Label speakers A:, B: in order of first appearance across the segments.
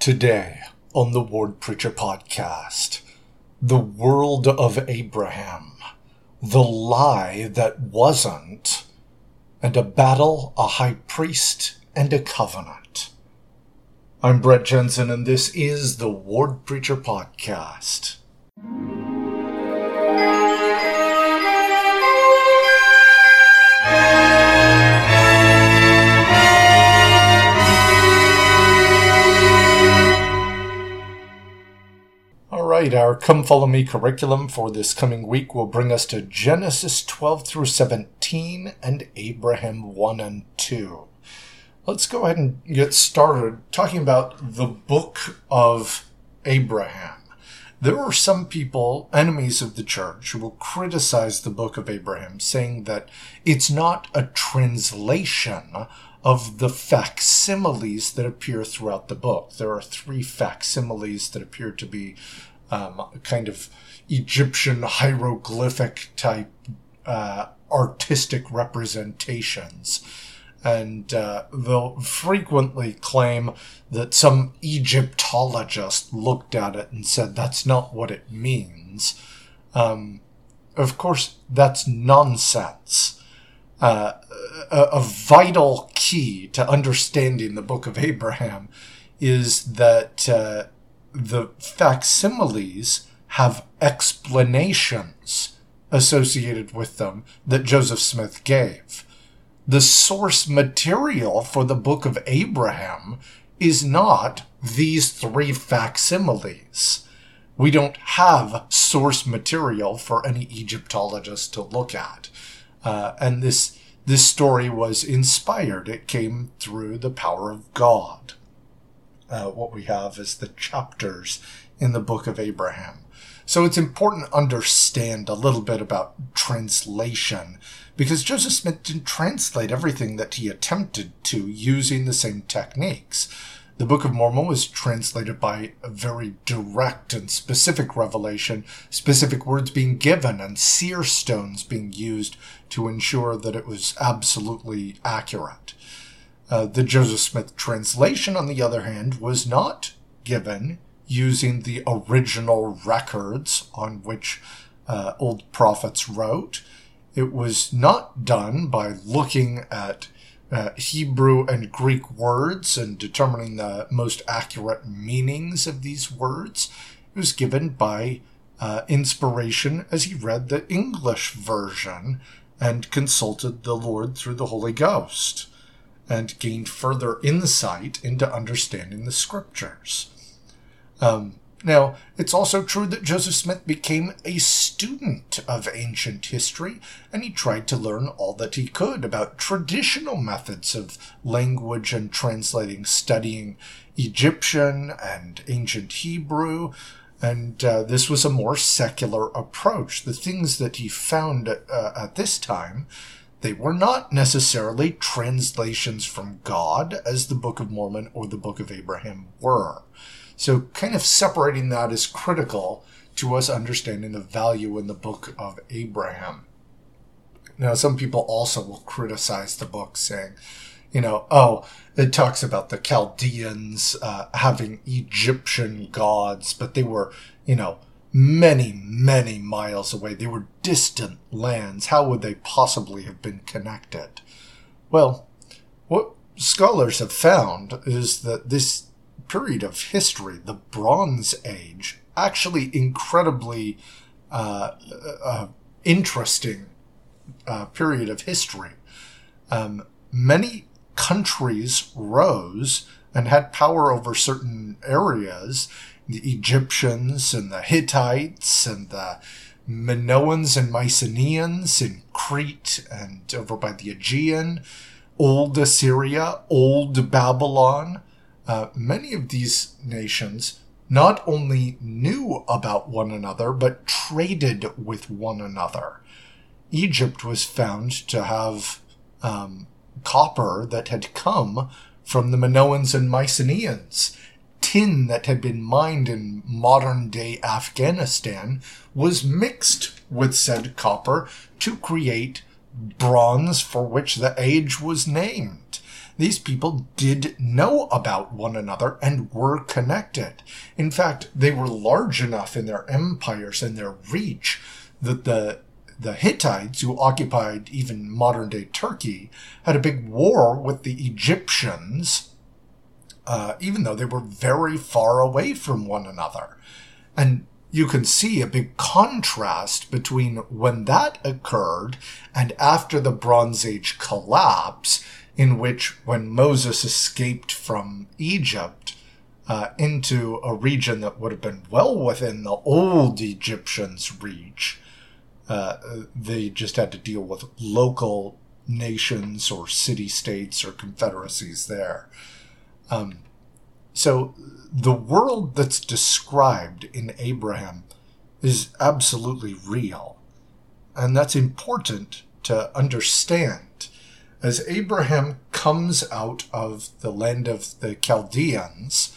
A: Today on the Ward Preacher Podcast, the world of Abraham, the lie that wasn't, and a battle, a high priest, and a covenant. I'm Brett Jensen, and this is the Ward Preacher Podcast. Right, our Come Follow Me curriculum for this coming week will bring us to Genesis 12 through 17 and Abraham 1 and 2. Let's go ahead and get started talking about the book of Abraham. There are some people, enemies of the church, who will criticize the book of Abraham, saying that it's not a translation of the facsimiles that appear throughout the book. There are three facsimiles that appear to be um, kind of Egyptian hieroglyphic type uh, artistic representations. And uh, they'll frequently claim that some Egyptologist looked at it and said that's not what it means. Um, of course, that's nonsense uh, a, a vital key to understanding the book of Abraham is that uh, the facsimiles have explanations associated with them that Joseph Smith gave. The source material for the book of Abraham is not these three facsimiles. We don't have source material for any Egyptologist to look at. Uh, and this this story was inspired. It came through the power of God. Uh, what we have is the chapters in the book of Abraham. So it's important to understand a little bit about translation because Joseph Smith didn't translate everything that he attempted to using the same techniques. The Book of Mormon was translated by a very direct and specific revelation, specific words being given and seer stones being used to ensure that it was absolutely accurate. Uh, the Joseph Smith translation, on the other hand, was not given using the original records on which uh, old prophets wrote. It was not done by looking at uh, Hebrew and Greek words and determining the most accurate meanings of these words. It was given by uh, inspiration as he read the English version and consulted the Lord through the Holy Ghost and gained further insight into understanding the scriptures. Um, now, it's also true that Joseph Smith became a student of ancient history, and he tried to learn all that he could about traditional methods of language and translating, studying Egyptian and ancient Hebrew, and uh, this was a more secular approach. The things that he found uh, at this time, they were not necessarily translations from God, as the Book of Mormon or the Book of Abraham were. So, kind of separating that is critical to us understanding the value in the book of Abraham. Now, some people also will criticize the book, saying, you know, oh, it talks about the Chaldeans uh, having Egyptian gods, but they were, you know, many, many miles away. They were distant lands. How would they possibly have been connected? Well, what scholars have found is that this period of history, the Bronze Age, actually incredibly uh, uh, interesting uh, period of history. Um, many countries rose and had power over certain areas. The Egyptians and the Hittites and the Minoans and Mycenaeans in Crete and over by the Aegean, Old Assyria, Old Babylon. Uh, many of these nations not only knew about one another, but traded with one another. Egypt was found to have um, copper that had come from the Minoans and Mycenaeans. Tin that had been mined in modern day Afghanistan was mixed with said copper to create bronze for which the age was named. these people did know about one another and were connected. In fact, they were large enough in their empires and their reach that the the Hittites, who occupied even modern day Turkey, had a big war with the Egyptians, uh, even though they were very far away from one another. And you can see a big contrast between when that occurred and after the Bronze Age collapse, in which when Moses escaped from Egypt uh, into a region that would have been well within the old Egyptians' reach, uh, they just had to deal with local nations or city states or confederacies there. Um, so the world that's described in Abraham is absolutely real. And that's important to understand. As Abraham comes out of the land of the Chaldeans,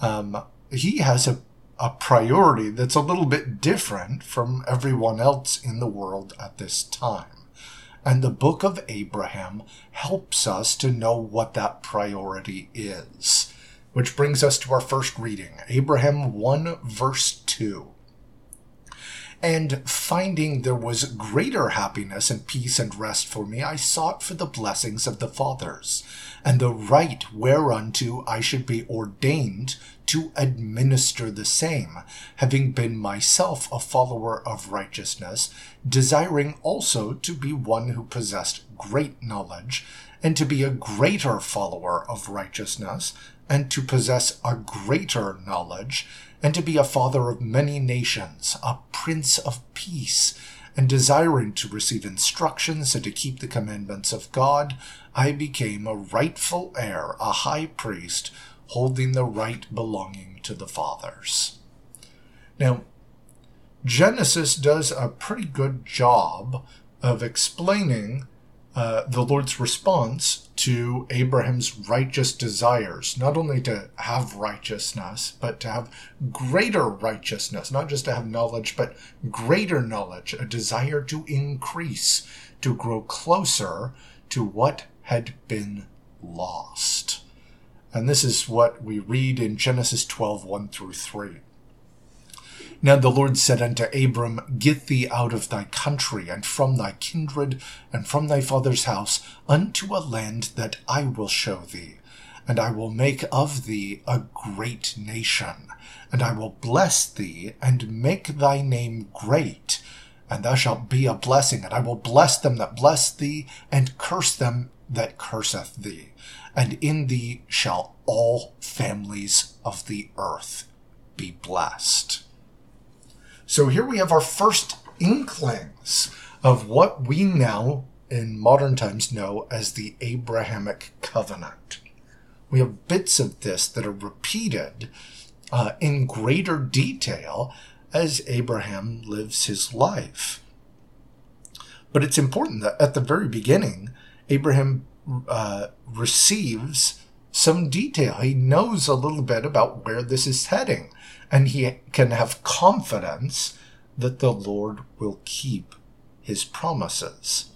A: um, he has a, a priority that's a little bit different from everyone else in the world at this time. And the book of Abraham helps us to know what that priority is. Which brings us to our first reading Abraham 1, verse 2. And finding there was greater happiness and peace and rest for me, I sought for the blessings of the fathers, and the right whereunto I should be ordained to administer the same, having been myself a follower of righteousness, desiring also to be one who possessed great knowledge, and to be a greater follower of righteousness, and to possess a greater knowledge, and to be a father of many nations, a prince of peace, and desiring to receive instructions and to keep the commandments of God, I became a rightful heir, a high priest, holding the right belonging to the fathers. Now, Genesis does a pretty good job of explaining uh, the Lord's response to Abraham's righteous desires, not only to have righteousness, but to have greater righteousness, not just to have knowledge, but greater knowledge, a desire to increase, to grow closer to what had been lost. And this is what we read in Genesis 12 1 through 3. Now the Lord said unto Abram, Get thee out of thy country, and from thy kindred, and from thy father's house, unto a land that I will show thee. And I will make of thee a great nation, and I will bless thee, and make thy name great. And thou shalt be a blessing, and I will bless them that bless thee, and curse them that curseth thee. And in thee shall all families of the earth be blessed. So here we have our first inklings of what we now in modern times know as the Abrahamic covenant. We have bits of this that are repeated uh, in greater detail as Abraham lives his life. But it's important that at the very beginning, Abraham uh, receives some detail. He knows a little bit about where this is heading and he can have confidence that the Lord will keep his promises.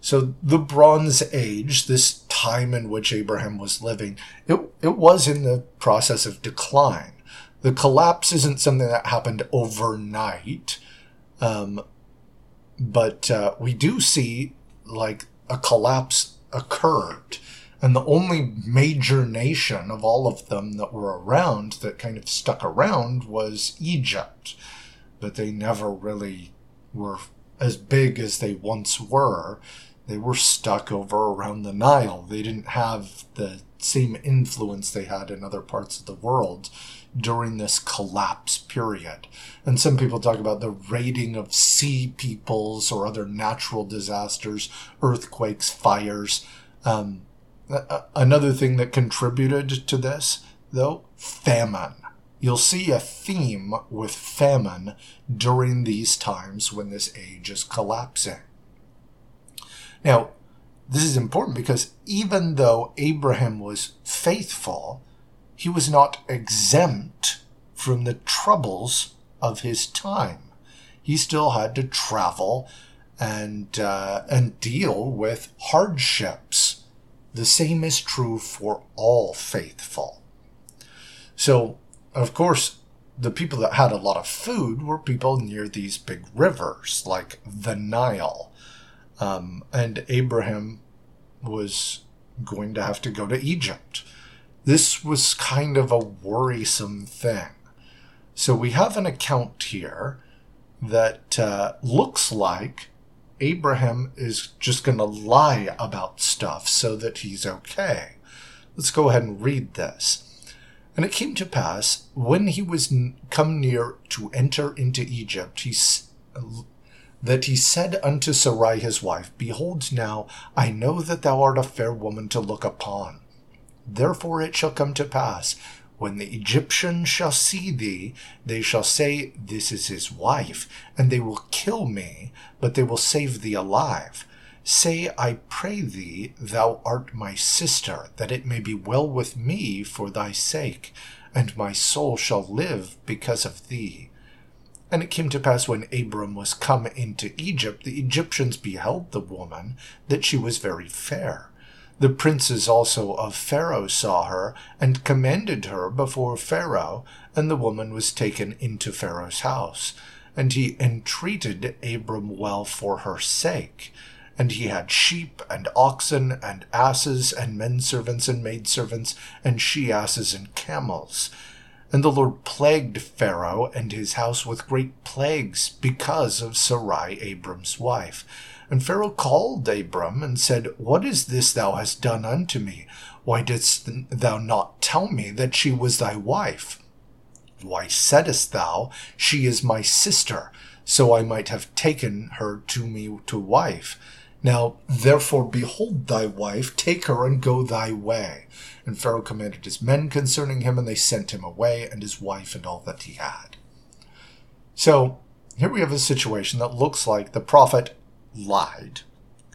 A: So the Bronze Age, this time in which Abraham was living, it, it was in the process of decline. The collapse isn't something that happened overnight, um, but uh, we do see like a collapse occurred. And the only major nation of all of them that were around that kind of stuck around was Egypt. But they never really were as big as they once were. They were stuck over around the Nile. They didn't have the same influence they had in other parts of the world during this collapse period. And some people talk about the raiding of sea peoples or other natural disasters, earthquakes, fires. Um, another thing that contributed to this, though, famine. You'll see a theme with famine during these times when this age is collapsing. Now, this is important because even though Abraham was faithful, he was not exempt from the troubles of his time. He still had to travel and uh, and deal with hardships the same is true for all faithful. So, of course, the people that had a lot of food were people near these big rivers, like the Nile. Um, and Abraham was going to have to go to Egypt. This was kind of a worrisome thing. So we have an account here that uh, looks like Abraham is just going to lie about stuff so that he's okay. Let's go ahead and read this. And it came to pass, when he was come near to enter into Egypt, he that he said unto Sarai his wife, Behold now, I know that thou art a fair woman to look upon. Therefore it shall come to pass, when the Egyptians shall see thee, they shall say, This is his wife, and they will kill me, but they will save thee alive. Say, I pray thee, thou art my sister, that it may be well with me for thy sake, and my soul shall live because of thee. And it came to pass when Abram was come into Egypt, the Egyptians beheld the woman, that she was very fair. The princes also of Pharaoh saw her, and commended her before Pharaoh, and the woman was taken into Pharaoh's house. And he entreated Abram well for her sake. And he had sheep and oxen and asses and men servants and maid servants and she asses and camels. And the Lord plagued Pharaoh and his house with great plagues because of Sarai, Abram's wife. And Pharaoh called Abram and said, What is this thou hast done unto me? Why didst thou not tell me that she was thy wife? Why saidst thou, She is my sister, so I might have taken her to me to wife? Now, therefore, behold thy wife, take her and go thy way. And Pharaoh commanded his men concerning him, and they sent him away, and his wife, and all that he had. So, here we have a situation that looks like the prophet lied.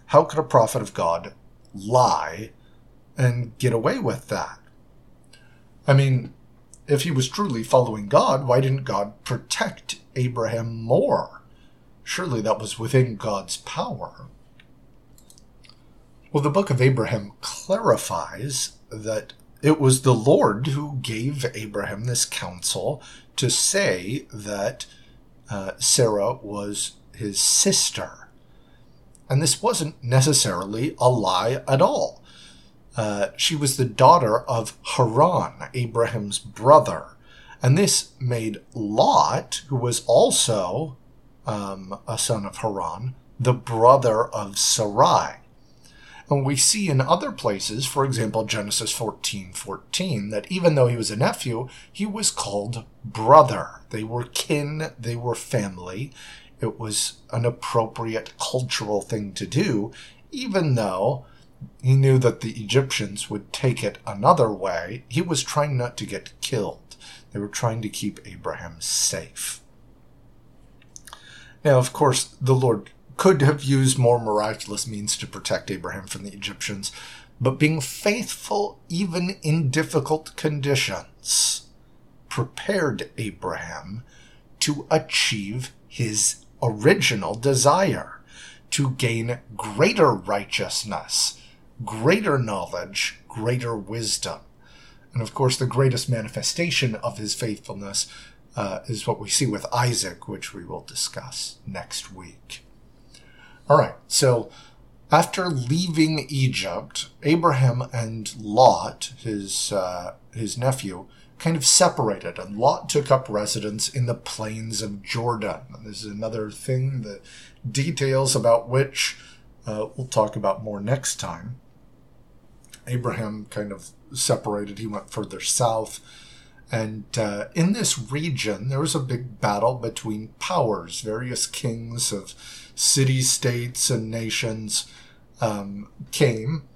A: How could a prophet of God lie and get away with that? I mean, if he was truly following God, why didn't God protect Abraham more? Surely that was within God's power. Well, the book of Abraham clarifies that it was the Lord who gave Abraham this counsel to say that uh, Sarah was his sister. And this wasn't necessarily a lie at all. Uh, she was the daughter of Haran, Abraham's brother. And this made Lot, who was also um, a son of Haran, the brother of Sarai. And we see in other places, for example, Genesis 14 14, that even though he was a nephew, he was called brother. They were kin, they were family. It was an appropriate cultural thing to do, even though he knew that the Egyptians would take it another way. He was trying not to get killed. They were trying to keep Abraham safe. Now, of course, the Lord could have used more miraculous means to protect Abraham from the Egyptians, but being faithful even in difficult conditions prepared Abraham to achieve his original desire to gain greater righteousness, greater knowledge, greater wisdom. And of course, the greatest manifestation of his faithfulness uh, is what we see with Isaac, which we will discuss next week. All right. So after leaving Egypt, Abraham and Lot, his uh, his nephew, kind of separated, and Lot took up residence in the plains of Jordan. This is another thing, the details about which uh, we'll talk about more next time. Abraham kind of separated; he went further south. And uh, in this region, there was a big battle between powers, various kings of city states and nations um, came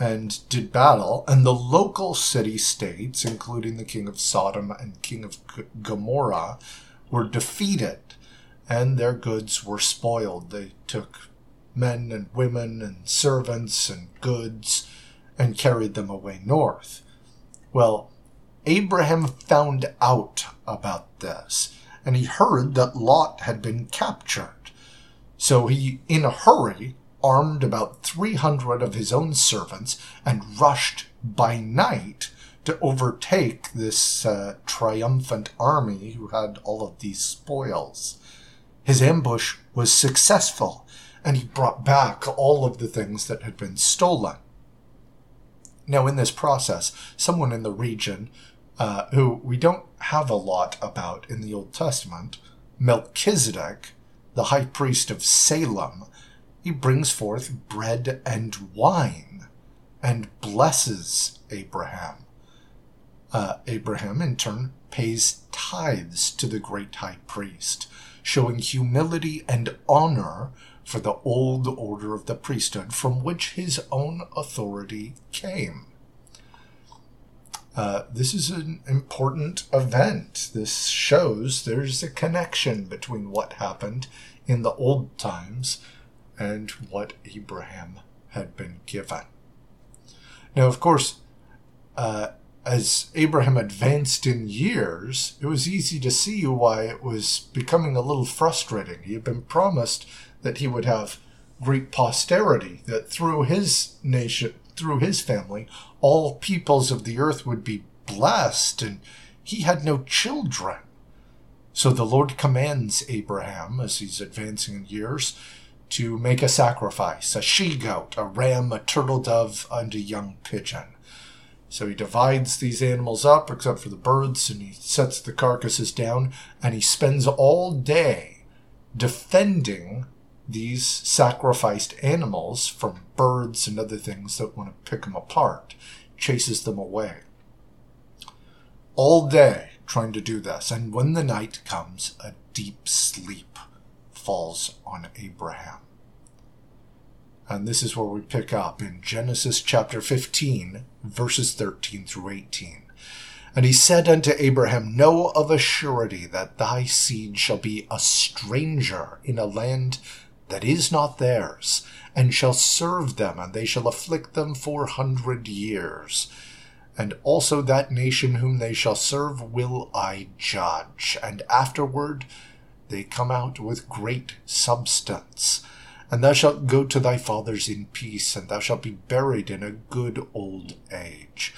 A: and did battle, and the local city states, including the king of Sodom and king of Gomorrah, were defeated, and their goods were spoiled. They took men and women and servants and goods and carried them away north. Well, Abraham found out about this, and he heard that Lot had been captured. So he, in a hurry, armed about 300 of his own servants and rushed by night to overtake this uh, triumphant army who had all of these spoils. His ambush was successful, and he brought back all of the things that had been stolen. Now, in this process, someone in the region uh, who we don't have a lot about in the Old Testament, Melchizedek, the high priest of Salem, he brings forth bread and wine and blesses Abraham. Uh, Abraham, in turn, pays tithes to the great high priest, showing humility and honor for the old order of the priesthood from which his own authority came. Uh, this is an important event. This shows there's a connection between what happened in the old times and what Abraham had been given. Now, of course, uh, as Abraham advanced in years, it was easy to see why it was becoming a little frustrating. He had been promised that he would have great posterity, that through his nation, through his family, all peoples of the earth would be blessed, and he had no children. So the Lord commands Abraham, as he's advancing in years, to make a sacrifice a she goat, a ram, a turtle dove, and a young pigeon. So he divides these animals up, except for the birds, and he sets the carcasses down, and he spends all day defending these sacrificed animals from birds and other things that want to pick them apart, chases them away. All day trying to do this, and when the night comes, a deep sleep falls on Abraham. And this is where we pick up in Genesis chapter 15, verses 13 through 18. And he said unto Abraham, Know of a surety that thy seed shall be a stranger in a land that is not theirs, and shall serve them, and they shall afflict them four hundred years. And also that nation whom they shall serve will I judge, and afterward they come out with great substance. And thou shalt go to thy fathers in peace, and thou shalt be buried in a good old age.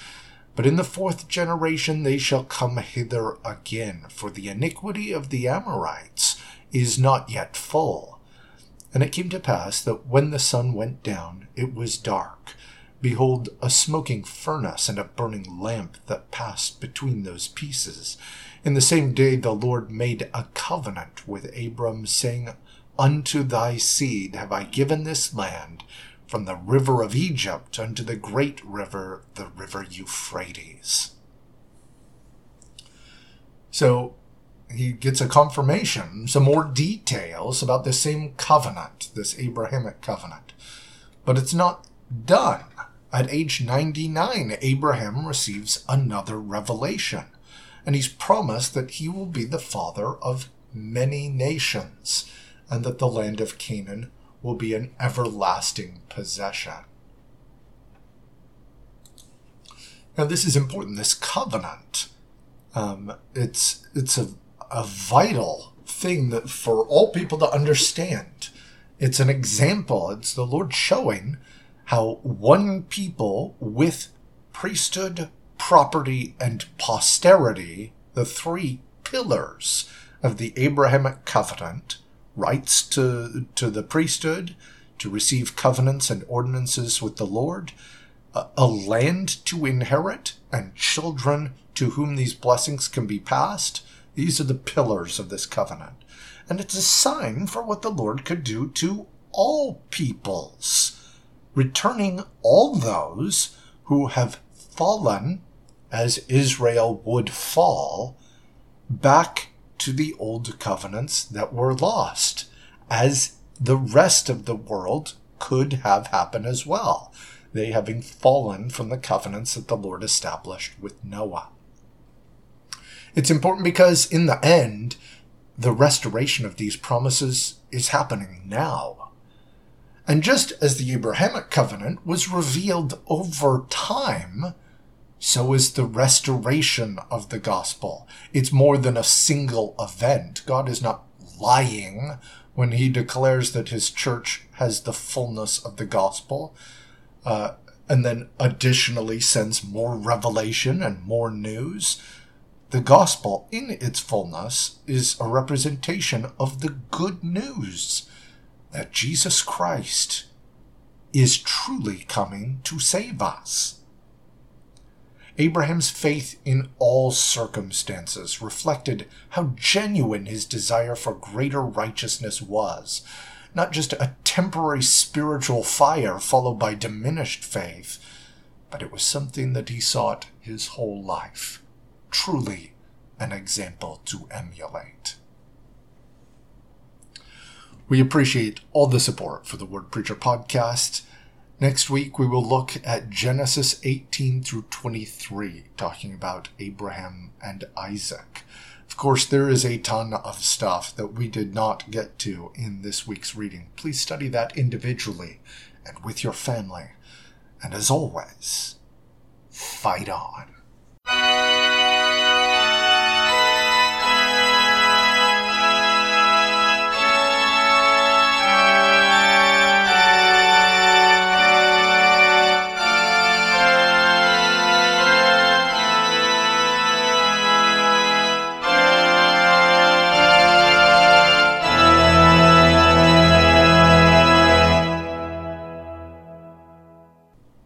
A: But in the fourth generation they shall come hither again, for the iniquity of the Amorites is not yet full and it came to pass that when the sun went down, it was dark. Behold, a smoking furnace and a burning lamp that passed between those pieces. In the same day the Lord made a covenant with Abram, saying, Unto thy seed have I given this land, from the river of Egypt unto the great river, the river Euphrates. So he gets a confirmation, some more details about the same covenant, this Abrahamic covenant. But it's not done. At age 99, Abraham receives another revelation, and he's promised that he will be the father of many nations, and that the land of Canaan will be an everlasting possession. Now, this is important. This covenant, um, it's it's a a vital thing that for all people to understand. It's an example. It's the Lord showing how one people with priesthood, property, and posterity, the three pillars of the Abrahamic covenant, rights to, to the priesthood, to receive covenants and ordinances with the Lord, a, a land to inherit, and children to whom these blessings can be passed, these are the pillars of this covenant. And it's a sign for what the Lord could do to all peoples, returning all those who have fallen as Israel would fall back to the old covenants that were lost, as the rest of the world could have happened as well, they having fallen from the covenants that the Lord established with Noah. It's important because in the end, the restoration of these promises is happening now. And just as the Abrahamic covenant was revealed over time, so is the restoration of the gospel. It's more than a single event. God is not lying when he declares that his church has the fullness of the gospel, uh, and then additionally sends more revelation and more news. The gospel, in its fullness, is a representation of the good news that Jesus Christ is truly coming to save us. Abraham's faith in all circumstances reflected how genuine his desire for greater righteousness was, not just a temporary spiritual fire followed by diminished faith, but it was something that he sought his whole life. Truly an example to emulate. We appreciate all the support for the Ward Preacher podcast. Next week, we will look at Genesis 18 through 23, talking about Abraham and Isaac. Of course, there is a ton of stuff that we did not get to in this week's reading. Please study that individually and with your family. And as always, fight on.